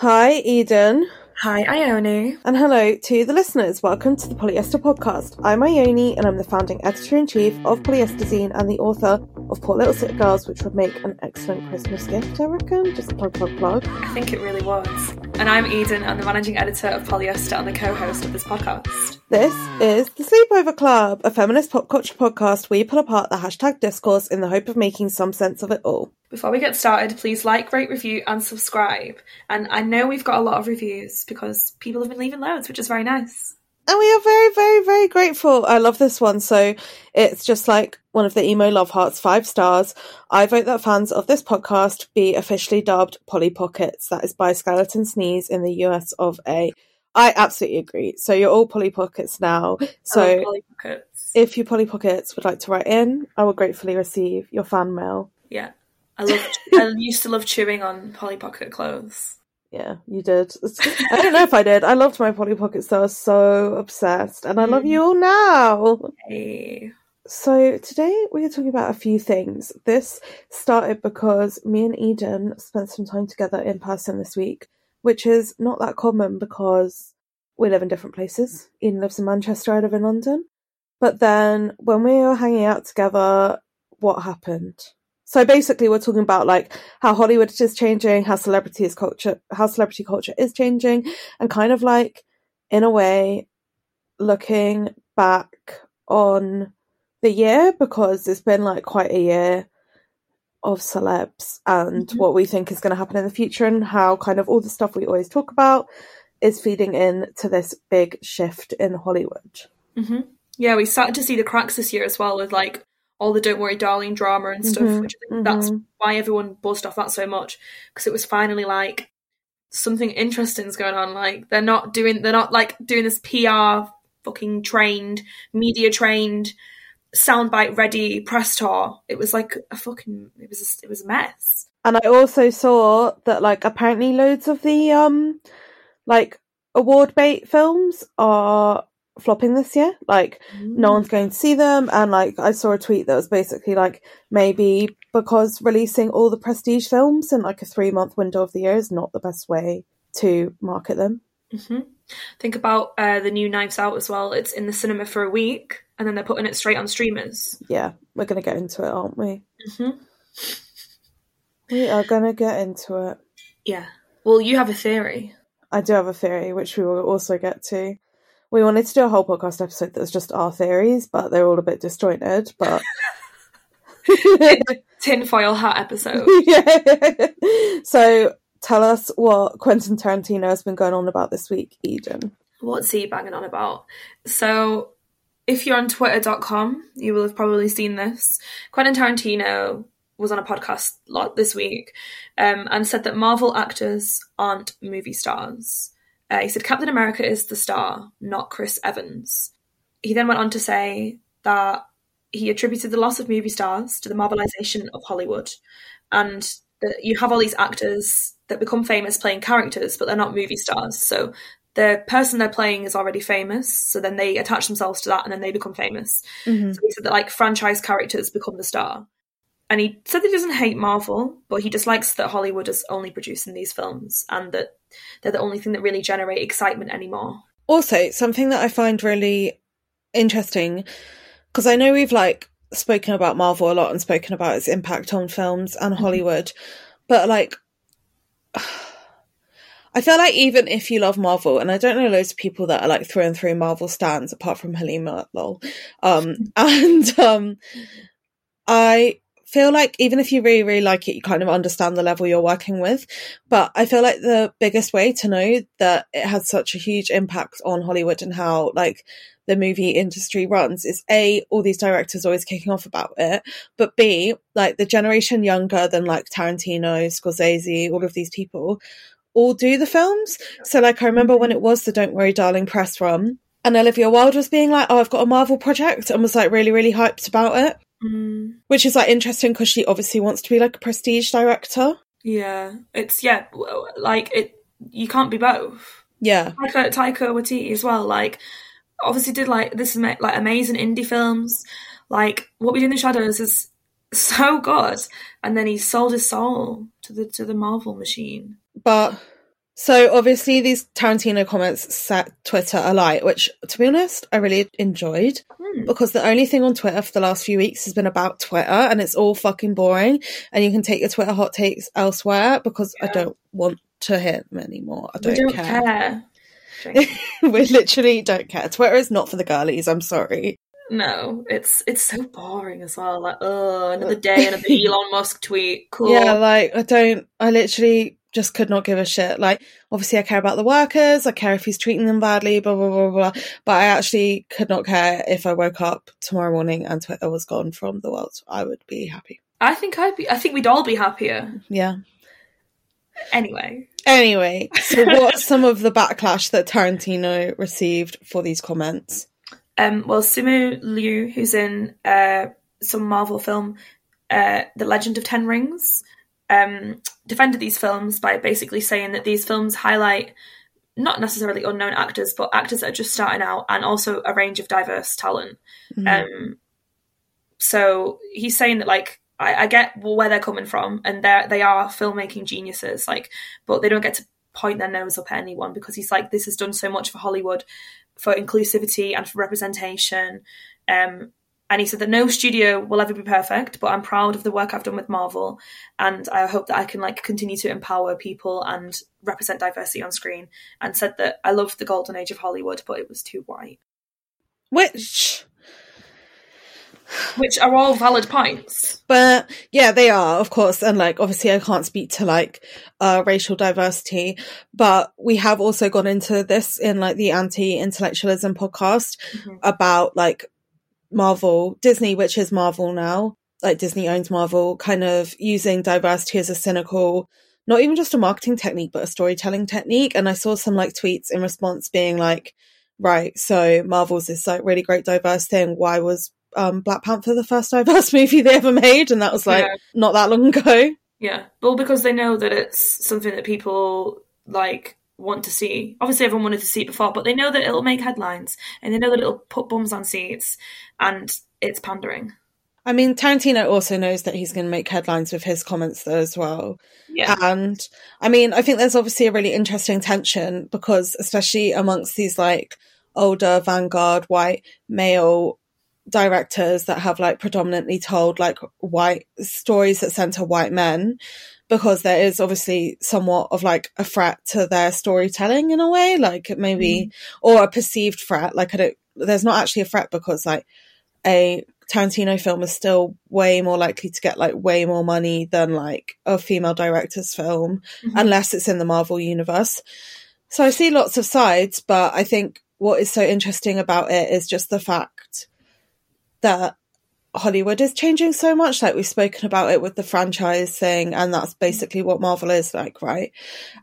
Hi, Eden. Hi, Ione. And hello to the listeners. Welcome to the Polyester Podcast. I'm Ione and I'm the founding editor in chief of Polyester and the author of Poor Little Sick Girls, which would make an excellent Christmas gift, I reckon. Just plug, plug, plug. I think it really was. And I'm Eden, I'm the managing editor of Polyester and the co host of this podcast. This is The Sleepover Club, a feminist pop culture podcast where you pull apart the hashtag discourse in the hope of making some sense of it all. Before we get started, please like, rate, review, and subscribe. And I know we've got a lot of reviews because people have been leaving loads, which is very nice. And we are very, very, very grateful. I love this one. So it's just like one of the emo love hearts, five stars. I vote that fans of this podcast be officially dubbed Polly Pockets. That is by Skeleton Sneeze in the US of A. I absolutely agree. So you're all Polly Pockets now. So Polly Pockets. if you Polly Pockets would like to write in, I will gratefully receive your fan mail. Yeah. I love. I used to love chewing on Polly Pocket clothes. Yeah, you did. I don't know if I did. I loved my Polly Pockets. I was so obsessed. And I love you all now. Hey. So today we are talking about a few things. This started because me and Eden spent some time together in person this week, which is not that common because we live in different places. Eden lives in Manchester, I live in London. But then when we were hanging out together, what happened? So basically we're talking about like how Hollywood is changing, how celebrity is culture how celebrity culture is changing, and kind of like in a way looking back on the year because it's been like quite a year of celebs and Mhm. what we think is going to happen in the future and how kind of all the stuff we always talk about is feeding in to this big shift in Hollywood. hmm Yeah, we started to see the cracks this year as well with like all the "Don't Worry, Darling" drama and stuff, Mhm, which I think that's why everyone buzzed off that so much because it was finally like something interesting's going on. Like they're not doing, they're not like doing this PR fucking trained, media trained, soundbite ready press tour. It was like a fucking, it was, a, it was a mess. And I also saw that like apparently loads of the um like award bait films are flopping this year. Like no one's going to see them and like I saw a tweet that was basically like maybe because releasing all the prestige films in like a 3 month window of the year is not the best way to market them. hmm Think about uh, the new Knives Out as well. It's in the cinema for a week and then they're putting it straight on streamers. Yeah, we're going to get into it, aren't we? hmm We are going to get into it. Yeah. Well, you have a theory. I do have a theory, which we will also get to. We wanted to do a whole podcast episode that was just our theories, but they're all a bit disjointed. But Tinfoil hat episode. yeah. So tell us what Quentin Tarantino has been going on about this week, Eden. What's he banging on about? So, if you're on twitter.com, you will have probably seen this. Quentin Tarantino was on a podcast lot this week um, and said that Marvel actors aren't movie stars. Uh, he said Captain America is the star, not Chris Evans. He then went on to say that he attributed the loss of movie stars to the Marvelization of Hollywood and that you have all these actors that become famous playing characters, but they're not movie stars. So the person they're playing is already famous, so then they attach themselves to that and then they become famous. So he said that like franchise characters become the star. And he said that he doesn't hate Marvel, but he dislikes that Hollywood is only producing these films and that they're the only thing that really generate excitement anymore. Also, something that I find really interesting, because I know we've like spoken about Marvel a lot and spoken about its impact on films and Hollywood, but like I feel like even if you love Marvel, and I don't know loads of people that are like through and through Marvel stands apart from Halima, lol. Um, and um, I feel like even if you really, really like it, you kind of understand the level you're working with. But I feel like the biggest way to know that it has such a huge impact on Hollywood and how like the movie industry runs is A, all these directors always kicking off about it, but B, like the generation younger than like Tarantino, Scorsese, all of these people all do the films. So like I remember when it was the Don't Worry Darling press run and Olivia Wilde was being like, Oh, I've got a Marvel project and was like really, really hyped about it. Mm. Which is like interesting because she obviously wants to be like a prestige director. Yeah, it's yeah, like it. You can't be both. Yeah. Taika, Taika Waititi as well. Like, obviously did like this like amazing indie films. Like What We Do in the Shadows is so good, and then he sold his soul to the to the Marvel machine. But so obviously these Tarantino comments set Twitter alight, which to be honest, I really enjoyed Hmm. because the only thing on Twitter for the last few weeks has been about Twitter and it's all fucking boring and you can take your Twitter hot takes elsewhere because I don't want to hear them anymore. I don't, don't care. care. we literally don't care. Twitter is not for the girlies, I'm sorry. No, it's it's so boring as well. Like, oh, another day, another Elon Musk tweet. Cool. Yeah, like I don't I literally just could not give a shit. Like obviously I care about the workers, I care if he's treating them badly, blah blah blah blah. But I actually could not care if I woke up tomorrow morning and Twitter was gone from the world. I would be happy. I think I'd be. I think we'd all be happier. Yeah. Anyway, Anyway, so what's some of the backlash that Tarantino received for these comments? um, well, Simu Liu, who's in uh, some Marvel film, uh, The Legend of Ten Rings, um, defended these films by basically saying that these films highlight not necessarily unknown actors, but actors that are just starting out, and also a range of diverse talent. Um, so he's saying that like I, I get where they're coming from, and they they are filmmaking geniuses, like, but they don't get to point their nose up at anyone because he's like this has done so much for Hollywood for inclusivity and for representation. Um, and he said that no studio will ever be perfect, but I'm proud of the work I've done with Marvel, and I hope that I can like continue to empower people and represent diversity on screen. And said that I love the golden age of Hollywood, but it was too white, Which which are all valid points. But yeah, they are, of course. And like, obviously, I can't speak to like uh, racial diversity, but we have also gone into this in like the anti intellectualism podcast about like Marvel, Disney, which is Marvel now, like Disney owns Marvel, kind of using diversity as a cynical, not even just a marketing technique, but a storytelling technique. And I saw some like tweets in response being like, right, so Marvel's this like really great diverse thing. Why was um, Black Panther the first diverse movie they ever made? And that was like Yeah. not that long ago. Yeah, well, because they know that it's something that people like want to see. Obviously, everyone wanted to see it before, but they know that it'll make headlines, and they know that it'll put bums on seats, and it's pandering. I mean, Tarantino also knows that he's going to make headlines with his comments though as well. Yeah, And I mean, I think there's obviously a really interesting tension because, especially amongst these like older vanguard white male directors that have like predominantly told like white stories that center white men, because there is obviously somewhat of like a threat to their storytelling in a way, like maybe, mm. or a perceived threat. Like, I don't, there's not actually a threat because like a Tarantino film is still way more likely to get like way more money than like a female director's film, mm-hmm. unless it's in the Marvel universe. So I see lots of sides, but I think what is so interesting about it is just the fact that Hollywood is changing so much. Like we've spoken about it with the franchise thing, and that's basically what Marvel is like, right?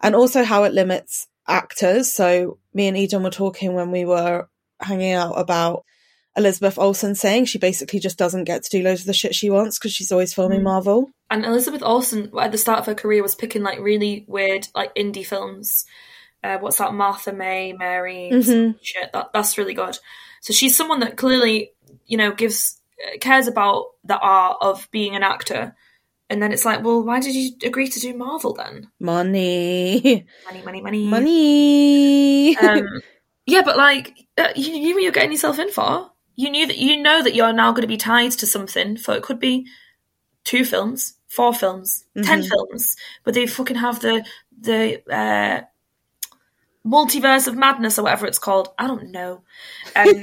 And also how it limits actors. So me and Eden were talking when we were hanging out about Elizabeth Olsen saying she basically just doesn't get to do loads of the shit she wants because she's always filming Marvel. and Elizabeth Olsen at the start of her career was picking like really weird like indie films. Uh, what's that? Martha May, Mary, some shit. That that's really good. So she's someone that clearly, you know, gives cares about the art of being an actor. And then it's like, well, why did you agree to do Marvel then? Money, Money, money, money. money. Um, yeah, but like uh, you knew what you're getting yourself in for. You knew that you know that you're now going to be tied to something for it could be two films, four films, ten films, but they fucking have the the uh, multiverse of madness or whatever it's called. I don't know. Um,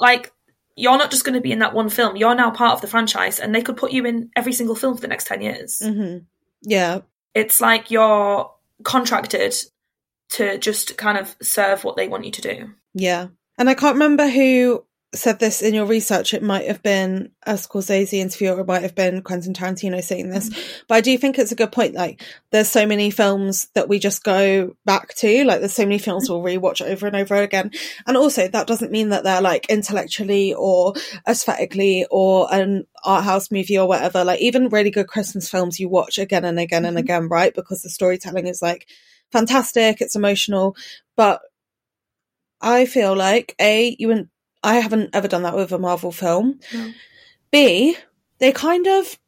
like you're not just going to be in that one film. You're now part of the franchise, and they could put you in every single film for the next ten years. Mm-hmm. yeah. It's like you're contracted to just kind of serve what they want you to do. Yeah. And I can't remember who said this in your research. It might have been a Scorsese interview or it might have been Quentin Tarantino saying this. Mm-hmm. But I do think it's a good point. Like, there's so many films that we just go back to. Like, there's so many films mm-hmm. we'll rewatch over and over again. And also, that doesn't mean that they're like intellectually or aesthetically or an art house movie or whatever. Like, even really good Christmas films you watch again and again and mm-hmm. again, right? Because the storytelling is like fantastic, it's emotional. But I feel like A, you and I haven't ever done that with a Marvel film. B, they kind of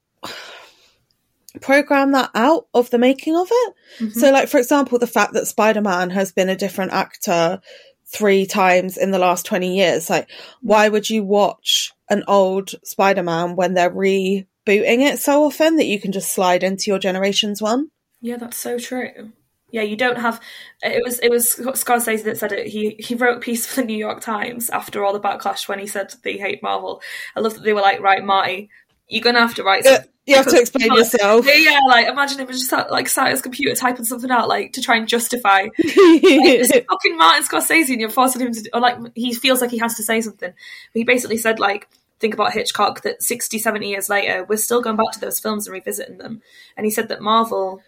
program that out of the making of it. So, mm-hmm. like, for example, the fact that Spider Man has been a different actor three times in the last 20 years. Like, mm. why would you watch an old Spider Man when they're rebooting it so often that you can just slide into your generation's one? Yeah, that's so true. Yeah, you don't have. It was it was Scorsese that said it. He he wrote a piece for the New York Times after all the backlash when he said they hate Marvel. I love that they were like, right, Marty, you're gonna have to write. You have to explain yourself. Yeah, yeah, like imagine him just like sat at his computer typing something out, like to try and justify. Like, it's fucking Martin Scorsese, and you're forcing him to, or like he feels like he has to say something. But he basically said like. Think about Hitchcock that 60, 70 years later, we're still going back to those films and revisiting them. And he said that Marvel,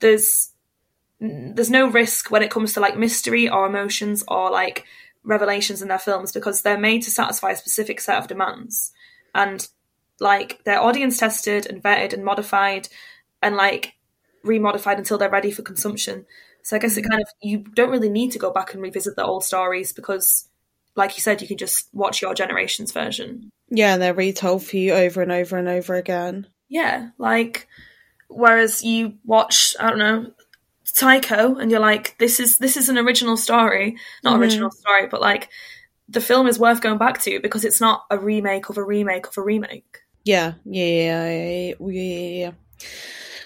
there's there's no risk when it comes to like mystery or emotions or like revelations in their films because they're made to satisfy a specific set of demands. And like they're audience tested and vetted and modified and like remodified until they're ready for consumption. So i guess it mm-hmm. kind of you don't really need to go back and revisit the old stories because like you said you can just watch your generation's version. Yeah, and they're retold for you over and over and over again. yeah like whereas you watch i don't know psycho and you're like this is this is an original story not mm-hmm. original story but like the film is worth going back to because it's not a remake of a remake of a remake Yeah, yeah, yeah, yeah, yeah.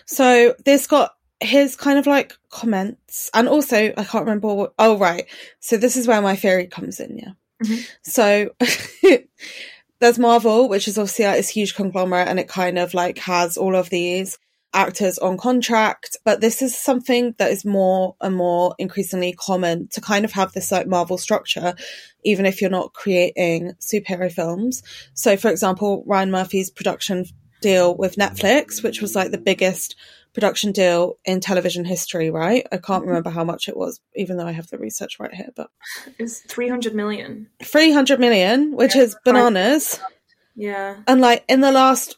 So this got his kind of like comments, and also I can't remember. What, oh, right. So this is where my theory comes in. Yeah. Mm-hmm. So there's Marvel, which is obviously like this huge conglomerate, and it kind of like has all of these actors on contract. But this is something that is more and more increasingly common to kind of have this like Marvel structure, even if you're not creating superhero films. So, for example, Ryan Murphy's production deal with Netflix, which was like the biggest production deal in television history, right? I can't mm-hmm. remember how much it was, even though I have the research right here, but it's 300 million 300 million, which is bananas. yeah And like in the last,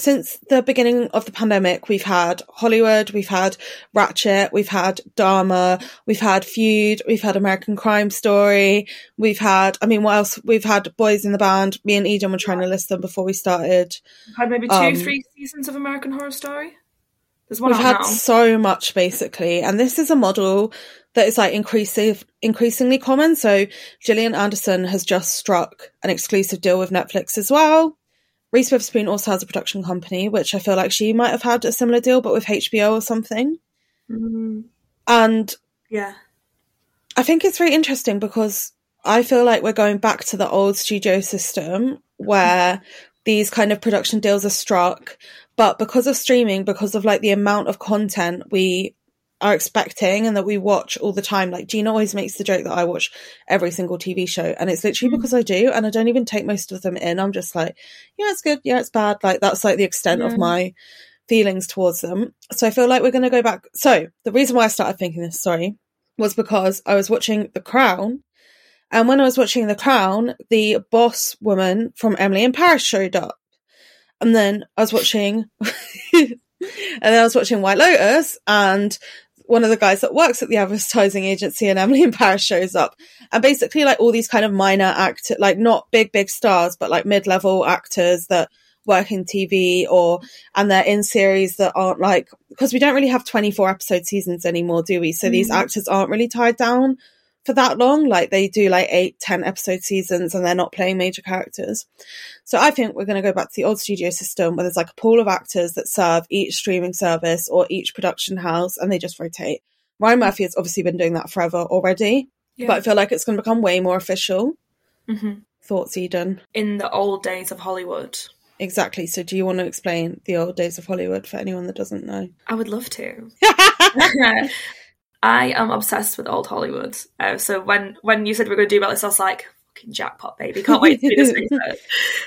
since the beginning of the pandemic, we've had Hollywood, we've had Ratched, we've had Dahmer, we've had Feud, we've had American Crime Story, we've had, I mean, what else? We've had Boys in the Band. Me and Eden were trying to list them before we started. had maybe two Um, three seasons of american horror story there's one We've had now so much basically, and this is a model that is like increasing, increasingly common. So Gillian Anderson has just struck an exclusive deal with Netflix as well. Reese Witherspoon also has a production company, which I feel like she might have had a similar deal, but with HBO or something. Mm, And yeah I think it's very interesting because I feel like we're going back to the old studio system where these kind of production deals are struck, but because of streaming, because of like the amount of content we are expecting and that we watch all the time, like Gina always makes the joke that I watch every single TV show, and it's literally mm. because I do, and I don't even take most of them in. I'm just like, yeah, it's good, yeah, it's bad. Like that's like the extent of my feelings towards them. So I feel like we're going to go back. So the reason why I started thinking this, sorry, was because I was watching The Crown. And when I was watching The Crown, the boss woman from Emily in Paris showed up. And then I was watching, and then I was watching White Lotus, and one of the guys that works at the advertising agency in Emily in Paris shows up. And basically, like all these kind of minor actor, like not big, big stars, but like mid level actors that work in TV or, and they're in series that aren't like, because we don't really have 24 episode seasons anymore, do we? So these mm. actors aren't really tied down for that long. Like they do like eight, ten episode seasons and they're not playing major characters. So I think we're going to go back to the old studio system where there's like a pool of actors that serve each streaming service or each production house and they just rotate. Ryan Murphy has obviously been doing that forever already, Yeah. but I feel like it's going to become way more official. Mhm. Thoughts, Eden? In the old days of Hollywood. Exactly. So do you want to explain the old days of Hollywood for anyone that doesn't know? I would love to. I am obsessed with old Hollywood. Uh, so when when you said we are going to do about this, I was like, fucking jackpot, baby! Can't wait to do this research.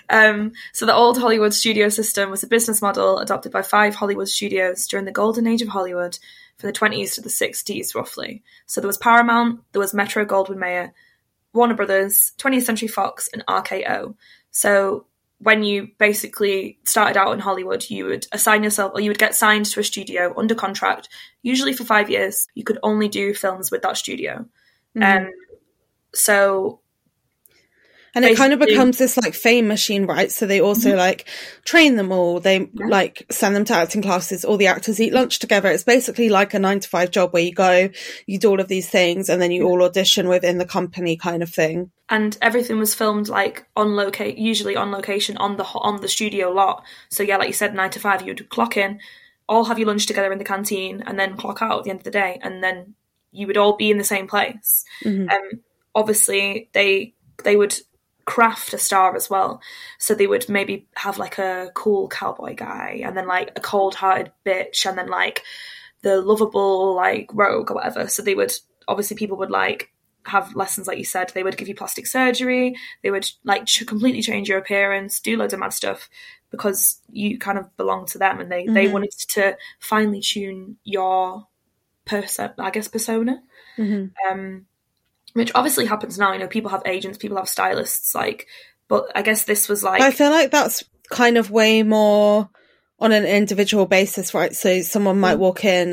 Um, so the old Hollywood studio system was a business model adopted by five Hollywood studios during the golden age of Hollywood, from the twenties to the sixties, roughly. So there was Paramount, there was Metro Goldwyn Mayer, Warner Brothers, 20th Century Fox, and RKO. So when you basically started out in Hollywood, you would assign yourself, or you would get signed to a studio under contract, usually for five years. You could only do films with that studio. Um, so And it kind of becomes this like fame machine, right? So they also Mm-hmm. like train them all. They like send them to acting classes. All the actors eat lunch together. It's basically like a nine to five job where you go, you do all of these things, and then you all audition within the company kind of thing. And everything was filmed like on locate, usually on location on the on the studio lot. So yeah, like you said, nine to five, you'd clock in, all have your lunch together in the canteen, and then clock out at the end of the day, and then you would all be in the same place. Um, obviously, they they would craft a star as well. So they would maybe have like a cool cowboy guy, and then like a cold-hearted bitch, and then like the lovable like rogue or whatever. So they would obviously people would like have lessons like you said. They would give you plastic surgery. They would like ch- completely change your appearance, do loads of mad stuff because you kind of belong to them, and they they mm-hmm. wanted to finely tune your person, I guess persona. Mm-hmm. Um, which obviously happens now. You know, people have agents, people have stylists, like. But I guess this was like I feel like that's kind of way more on an individual basis, right? So someone might mm. walk in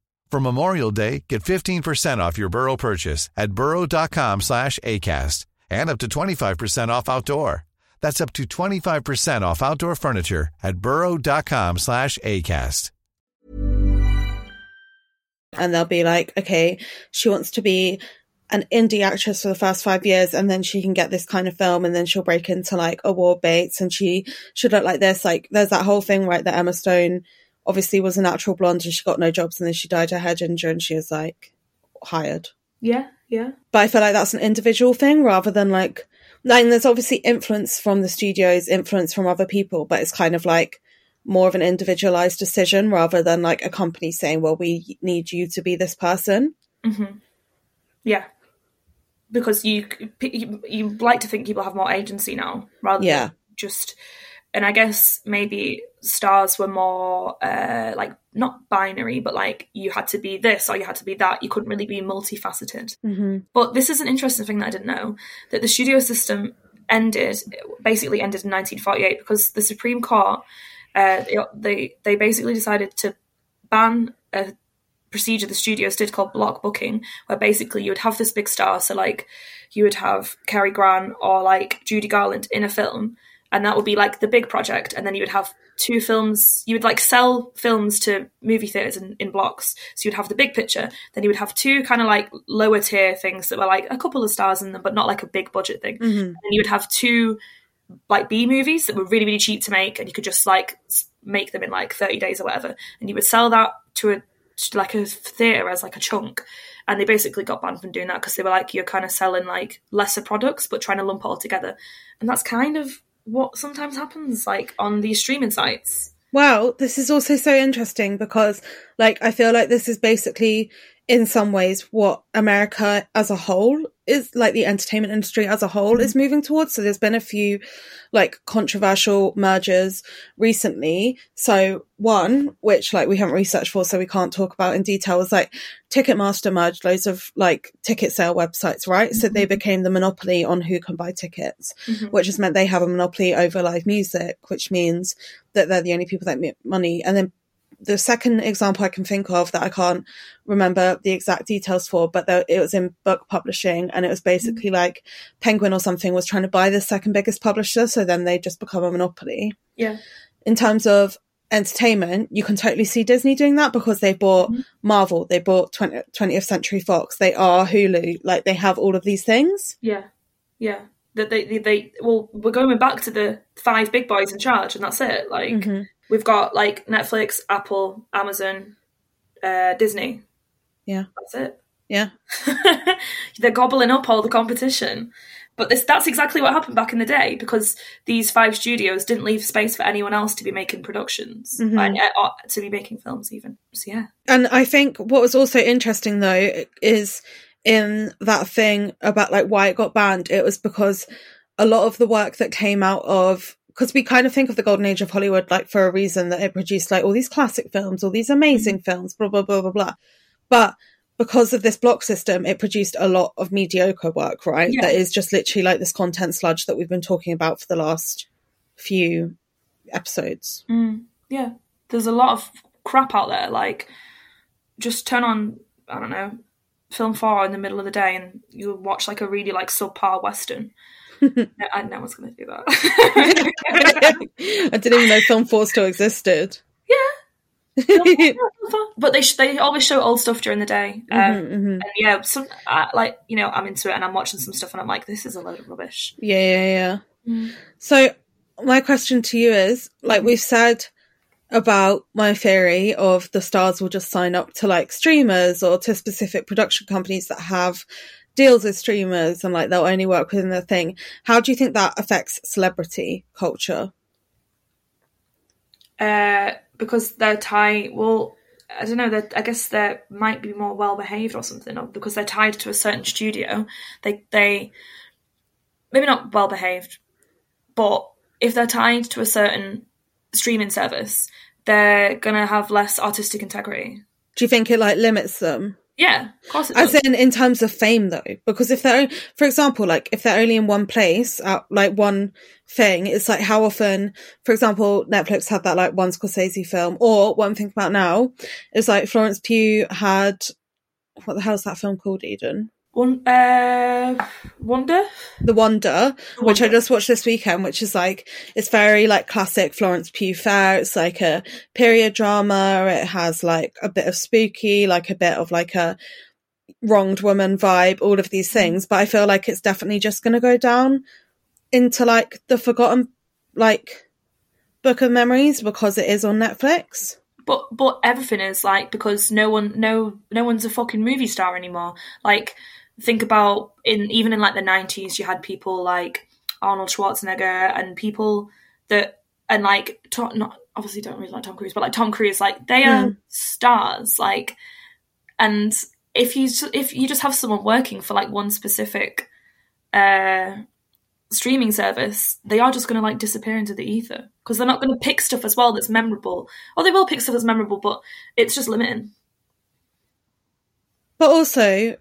For Memorial Day, get 15% off your Burrow purchase at burrow.com slash ACAST and up to 25% off outdoor. That's up to 25% off outdoor furniture at burrow.com slash ACAST. and they'll be like, okay, she wants to be an indie actress for the first five years and then she can get this kind of film and then she'll break into like award baits and she should look like this. Like there's that whole thing, right, that Emma Stone obviously was a natural blonde and she got no jobs and then she died her hair ginger and she was like hired. yeah, yeah. But I feel like that's an individual thing rather than like, like there's obviously influence from the studios, influence from other people, but it's kind of like more of an individualized decision rather than like a company saying, well, we need you to be this person. Mhm. Yeah. Because you, you you like to think people have more agency now rather Yeah. than just and I guess maybe stars were more uh like not binary but like you had to be this or you had to be that. You couldn't really be multifaceted. But this is an interesting thing that I didn't know that the studio system ended basically ended in 1948 because the Supreme Court uh they they, they basically decided to ban a procedure the studios did called block booking, where basically you would have this big star, so like you would have Cary Grant or like Judy Garland in a film, and that would be like the big project, and then you would have two films. You would like sell films to movie theaters in, in blocks, so you'd have the big picture, then you would have two kind of like lower tier things that were like a couple of stars in them, but not like a big budget thing. Mhm. And you would have two like B movies that were really really cheap to make, and you could just like make them in like thirty days or whatever, and you would sell that to a to like a theater as like a chunk. And they basically got banned from doing that because they were like, you're kind of selling like lesser products, but trying to lump it all together. And that's kind of what sometimes happens like on these streaming sites. Well, this is also so interesting because, like, I feel like this is basically, in some ways, what America as a whole is like the entertainment industry as a whole is moving towards. So there's been a few like controversial mergers recently. So one, which like we haven't researched for, so we can't talk about in detail, was like Ticketmaster merged loads of like ticket sale websites, right? So they became the monopoly on who can buy tickets, Mhm. which has meant they have a monopoly over live music, which means that they're the only people that make money. And then the second example I can think of that I can't remember the exact details for, but there, it was in book publishing and it was basically like Penguin or something was trying to buy the second biggest publisher. So then they just become a monopoly. Yeah. In terms of entertainment, you can totally see Disney doing that because they bought Marvel, they bought 20, 20th Century Fox, they are Hulu, like they have all of these things. Yeah. Yeah. That they, they, they, well, we're going back to the five big boys in charge, and that's it. Like, Mhm. We've got like Netflix, Apple, Amazon, uh, Disney. Yeah. That's it. Yeah. They're gobbling up all the competition. But this that's exactly what happened back in the day because these five studios didn't leave space for anyone else to be making productions, Mhm. and, uh, or to be making films even. So yeah. And I think what was also interesting though is in that thing about like why it got banned, it was because a lot of the work that came out of because we kind of think of the golden age of Hollywood like for a reason that it produced like all these classic films, all these amazing films, blah blah blah blah blah. But because of this block system, it produced a lot of mediocre work, right? Yeah. That is just literally like this content sludge that we've been talking about for the last few episodes. Mm, yeah, there's a lot of crap out there. Like, just turn on, I don't know, film four in the middle of the day, and you'll watch like a really like subpar western. No, I, no one's going to do that. I didn't even know Film 4 still existed. Yeah. but they sh- they always show old stuff during the day. Um, Mhm, mhm. And yeah, some uh, like you know I'm into it, and I'm watching some stuff, and I'm like, this is a load of rubbish. Yeah, yeah, yeah. Mm. So, my question to you is like we've said about my theory of the stars will just sign up to like streamers or to specific production companies that have deals with streamers and like they'll only work within their thing. How do you think that affects celebrity culture? Uh, because they're tied. Well, I don't know. That I guess they might be more well behaved or something, or because they're tied to a certain studio. They they maybe not well behaved, but if they're tied to a certain streaming service, they're gonna have less artistic integrity. Do you think it like limits them? Yeah, of course it As does. in, in terms of fame, though, because if they're, for example, like if they're only in one place, at like one thing, it's like how often, for example, Netflix had that like one Scorsese film, or what I'm thinking about now is like Florence Pugh had, what the hell's that film called, Eden? One, uh, Wonder. The Wonder, The which I just watched this weekend, which is like, it's very like classic Florence Pugh fare. It's like a period drama. It has like a bit of spooky, like a bit of like a wronged woman vibe, all of these Mm. things. But I feel like it's definitely just going to go down into like the forgotten, like, book of memories because it is on Netflix. But but everything is like because no one no no one's a fucking movie star anymore. Like think about in even in like the nineties, you had people like Arnold Schwarzenegger and people that and like Tom, not obviously don't really like Tom Cruise, but like Tom Cruise, like they are Mm. stars. Like and if you if you just have someone working for like one specific uh streaming service, they are just going to like disappear into the ether because they're not going to pick stuff as well that's memorable. Or they will pick stuff that's memorable, but it's just limiting. But also,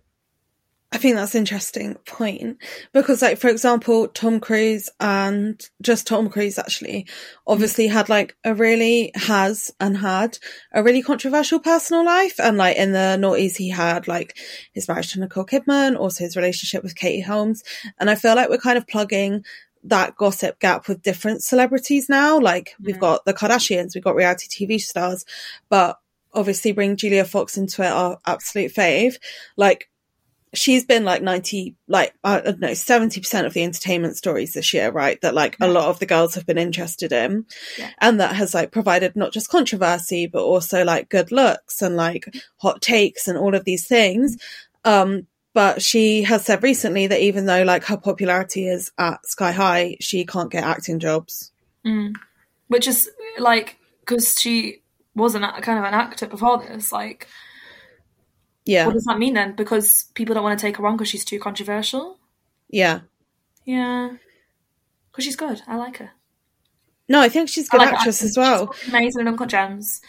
I think that's an interesting point because, like, for example, Tom Cruise and just Tom Cruise actually obviously had like a really has and had a really controversial personal life. And like in the noughties, he had like his marriage to Nicole Kidman, also his relationship with Katie Holmes. And I feel like we're kind of plugging that gossip gap with different celebrities now. Like we've got the Kardashians, we've got reality TV stars, but obviously bring Julia Fox into it, our absolute fave. Like she's been like 90 like i don't know 70% of the entertainment stories this year right that like yeah. a lot of the girls have been interested in yeah. and that has like provided not just controversy but also like good looks and like hot takes and all of these things um but she has said recently that even though like her popularity is at sky high she can't get acting jobs mm. which is like because she was an kind of an actor before this like yeah. What does that mean then? Because people don't want to take her on because she's too controversial? Yeah. Yeah. Because she's good. I like her. No, I think she's a good like actress as well. Amazing in Uncut Gems.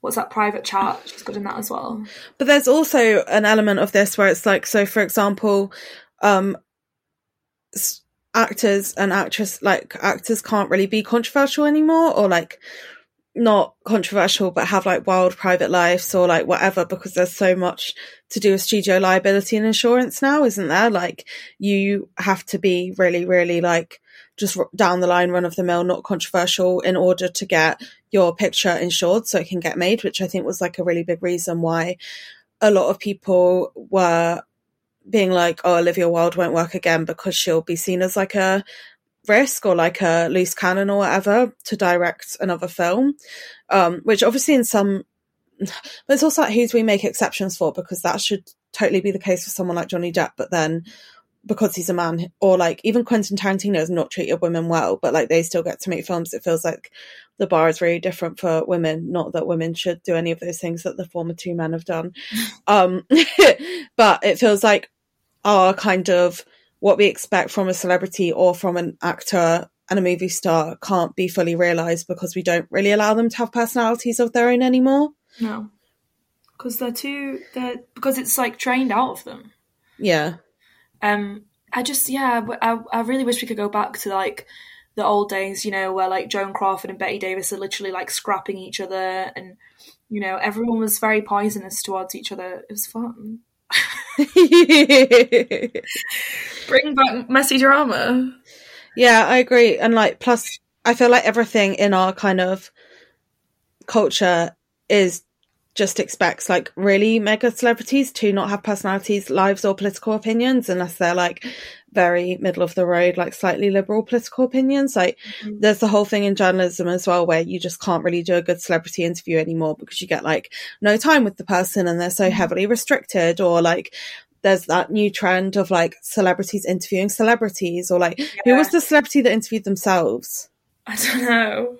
What's that private chat? She's good in that as well. But there's also an element of this where it's like, so for example, um, actors and actress like actors can't really be controversial anymore, or like not controversial but have like wild private lives or like whatever because there's so much to do with studio liability and insurance now isn't there? Like you have to be really really like just down the line run of the mill not controversial in order to get your picture insured so it can get made which i think was like a really big reason why a lot of people were being like oh olivia wilde won't work again because she'll be seen as like a risk or like a loose cannon or whatever to direct another film. Um, which obviously in some, but it's also like who's we make exceptions for because that should totally be the case for someone like Johnny Depp, but then because he's a man or like even Quentin Tarantino has not treated women well, but like they still get to make films. It feels like the bar is really different for women. Not that women should do any of those things that the former two men have done. um, but it feels like our kind of what we expect from a celebrity or from an actor and a movie star can't be fully realized because we don't really allow them to have personalities of their own anymore. No, because they're too they're because it's like trained out of them. Yeah. Um, I just yeah, I I really wish we could go back to like the old days, you know, where like Joan Crawford and Bette Davis are literally like scrapping each other, and you know everyone was very poisonous towards each other. It was fun. Bring back messy drama. Yeah, I agree. And like, plus, I feel like everything in our kind of culture is just expects like really mega celebrities to not have personalities, lives, or political opinions unless they're like very middle of the road, like slightly liberal political opinions. Like mm-hmm. there's the whole thing in journalism as well where you just can't really do a good celebrity interview anymore because you get like no time with the person and they're so mm-hmm. heavily restricted or like there's that new trend of like celebrities interviewing celebrities or like yeah. who was the celebrity that interviewed themselves? I don't know.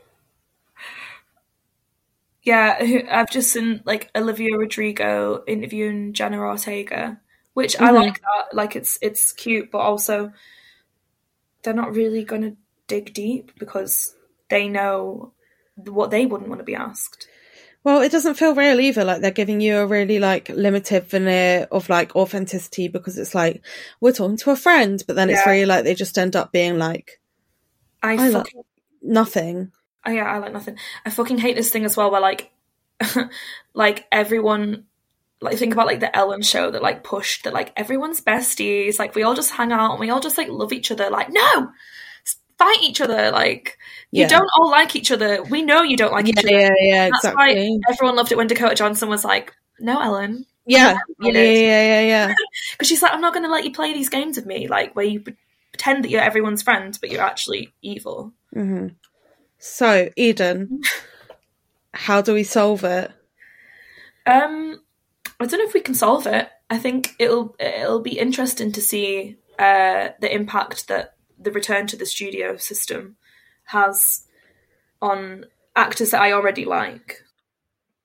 Yeah, I've just seen like Olivia Rodrigo interviewing Jenna Ortega which mm-hmm. I like that. Like it's it's cute, but also they're not really going to dig deep because they know what they wouldn't want to be asked. Well, it doesn't feel real either. Like they're giving you a really like limited veneer of like authenticity because it's like we're talking to a friend, but then yeah. it's really like they just end up being like, I, I fucking, nothing. Oh yeah, I like nothing. I fucking hate this thing as well, where like, like everyone like think about like the Ellen show that like pushed that like everyone's besties, like we all just hang out and we all just like love each other. Like no, fight each other. Like you yeah. don't all like each other. We know you don't like yeah, each other. Yeah, yeah, That's exactly. why everyone loved it when Dakota Johnson was like, "No, Ellen." Yeah, yeah, yeah, yeah, yeah. Because she's like, "I'm not going to let you play these games with me, like where you pretend that you're everyone's friend, but you're actually evil." Mm-hmm. So, Eden, how do we solve it? Um, I don't know if we can solve it. I think it'll it'll be interesting to see uh, the impact that the return to the studio system has on actors that I already like.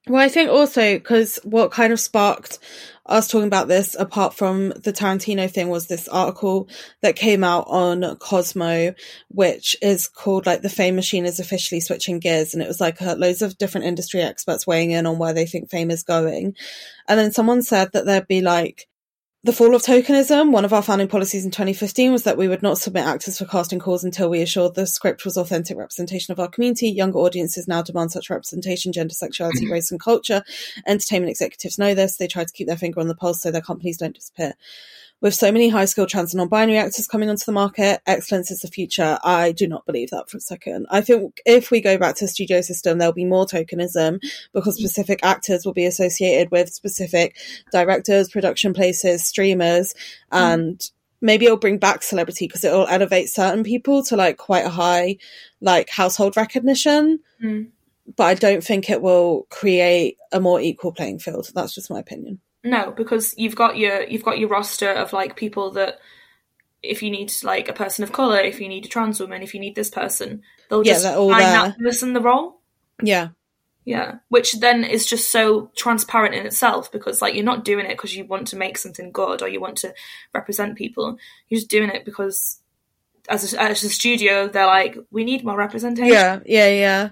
Well, I think also because what kind of sparked us talking about this, apart from the Tarantino thing, was this article that came out on Cosmo, which is called like the Fame Machine is officially switching gears, and it was like uh, loads of different industry experts weighing in on where they think fame is going, and then someone said that there'd be like the fall of tokenism, one of our founding policies in 2015 was that we would not submit actors for casting calls until we assured the script was authentic representation of our community. Younger audiences now demand such representation, gender, sexuality, mm-hmm. race, and culture. Entertainment executives know this. They try to keep their finger on the pulse so their companies don't disappear. With so many high skilled trans and non binary actors coming onto the market, excellence is the future. I do not believe that for a second. I think if we go back to the studio system, there'll be more tokenism because specific actors will be associated with specific directors, production places, streamers, and maybe it'll bring back celebrity because it'll elevate certain people to like quite a high like household recognition. Mm. But I don't think it will create a more equal playing field. That's just my opinion. No, because you've got your you've got your roster of like people that if you need like a person of color, if you need a trans woman, if you need this person, they'll Yeah, just all find there. that person the role. Yeah. Yeah, which then is just so transparent in itself because like you're not doing it because you want to make something good or you want to represent people. You're just doing it because as a, as a studio, they're like, we need more representation. Yeah, yeah, yeah.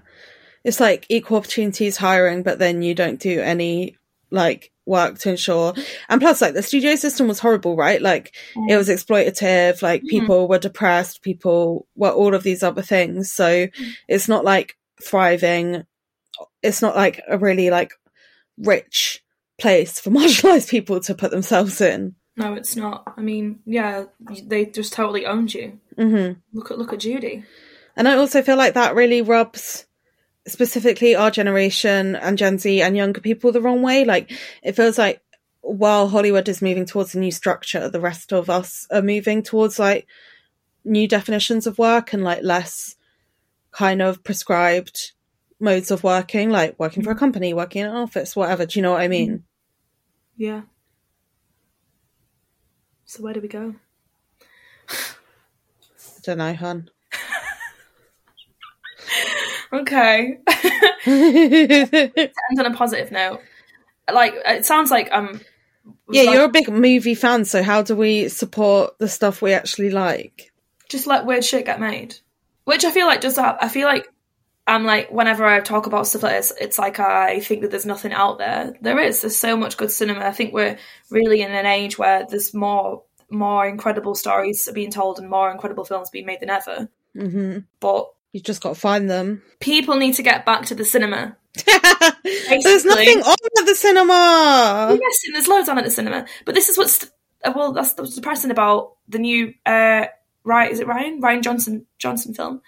It's like equal opportunities hiring, but then you don't do any like work to ensure. And plus, like the studio system was horrible, right? Like it was exploitative. Like people were depressed. People were all of these other things. So it's not like thriving. It's not like a really like rich place for marginalized people to put themselves in. No, it's not. I mean, yeah, they just totally owned you. hmm Look at look at Judy. And I also feel like that really rubs specifically our generation and Gen Z and younger people the wrong way. Like it feels like while Hollywood is moving towards a new structure, the rest of us are moving towards like new definitions of work and like less kind of prescribed modes of working, like working for a mm. company, working in an office, whatever. Do you know what I mean? Mm. Yeah. So where do we go? I don't know, hun. Okay. end on a positive note, like it sounds like um yeah, like- you're a big movie fan, so how do we support the stuff we actually like? just let weird shit get made. Which I feel like does that. I feel like I'm like whenever I talk about stuff like this, it's like I think that there's nothing out there. There is. There's so much good cinema. I think we're really in an age where there's more more incredible stories being told and more incredible films being made than ever. hmm But You just got to find them. people need to get back to the cinema. There's nothing on at the cinema. yes, and there's loads on at the cinema. But this is what's uh, well, that's what's depressing about the new uh, right? Is it Rian Rian Johnson Johnson film?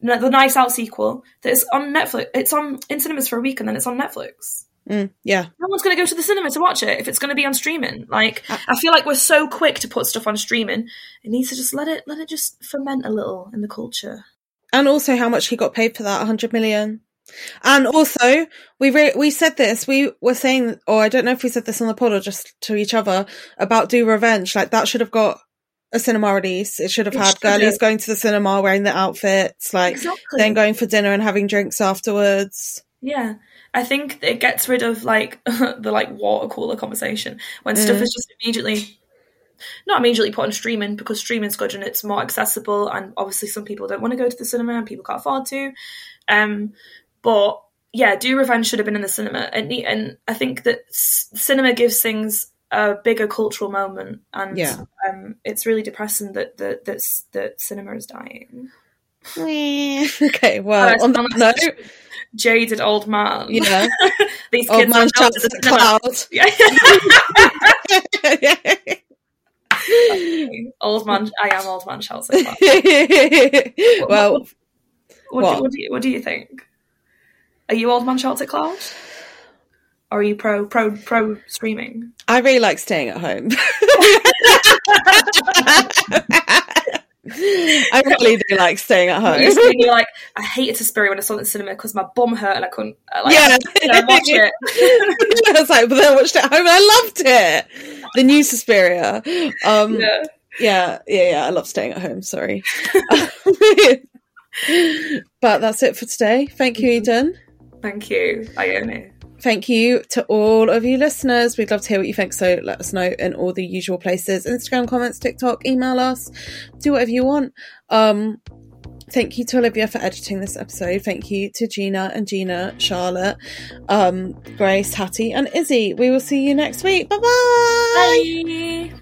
No, the Knives Out sequel that is on Netflix. It's on in cinemas for a week and then it's on Netflix. Mm, yeah. No one's going to go to the cinema to watch it if it's going to be on streaming. Like I feel like we're so quick to put stuff on streaming. It needs to just let it let it just ferment a little in the culture. And also how much he got paid for that, 100 million. And also, we re- we said this, we were saying, or I don't know if we said this on the pod or just to each other, about Do Revenge. Like, that should have got a cinema release. It should have It had girlies going to the cinema wearing the outfits, like, Exactly. then going for dinner and having drinks afterwards. Yeah. I think it gets rid of like the like water cooler conversation when stuff Mm. is just immediately not immediately put on streaming because streaming's good and it's more accessible and obviously some people don't want to go to the cinema and people can't afford to. Um but yeah, Do Revenge should have been in the cinema and and I think that s- cinema gives things a bigger cultural moment and Yeah. um it's really depressing that that that, that cinema is dying. okay, well, I on that note, jaded old man. yeah, These old kids man shouts at the cloud. old man. I am old man shouts at cloud. well, what, what? Do, what, do you, what do you think? Are you old man shouts at cloud? Or are you pro pro pro streaming? I really like staying at home. I really do like staying at home. You see, you're like, I hated Suspiria when I saw it in the cinema because my bum hurt and I couldn't. uh, Like, Yeah. I watch it. I was like, but then I watched it at home and I loved it. The new Suspiria. Um, Yeah. yeah, yeah, yeah. I love staying at home. Sorry. but that's it for today. Thank you, Eden. Thank you, Ione. Thank you to all of you listeners. We'd love to hear what you think, so let us know in all the usual places Instagram comments, TikTok, email us, do whatever you want. Um, thank you to Olivia for editing this episode. Thank you to Gina and Gina, Charlotte, um, Grace, Hattie, and Izzy. We will see you next week. Bye-bye. Bye.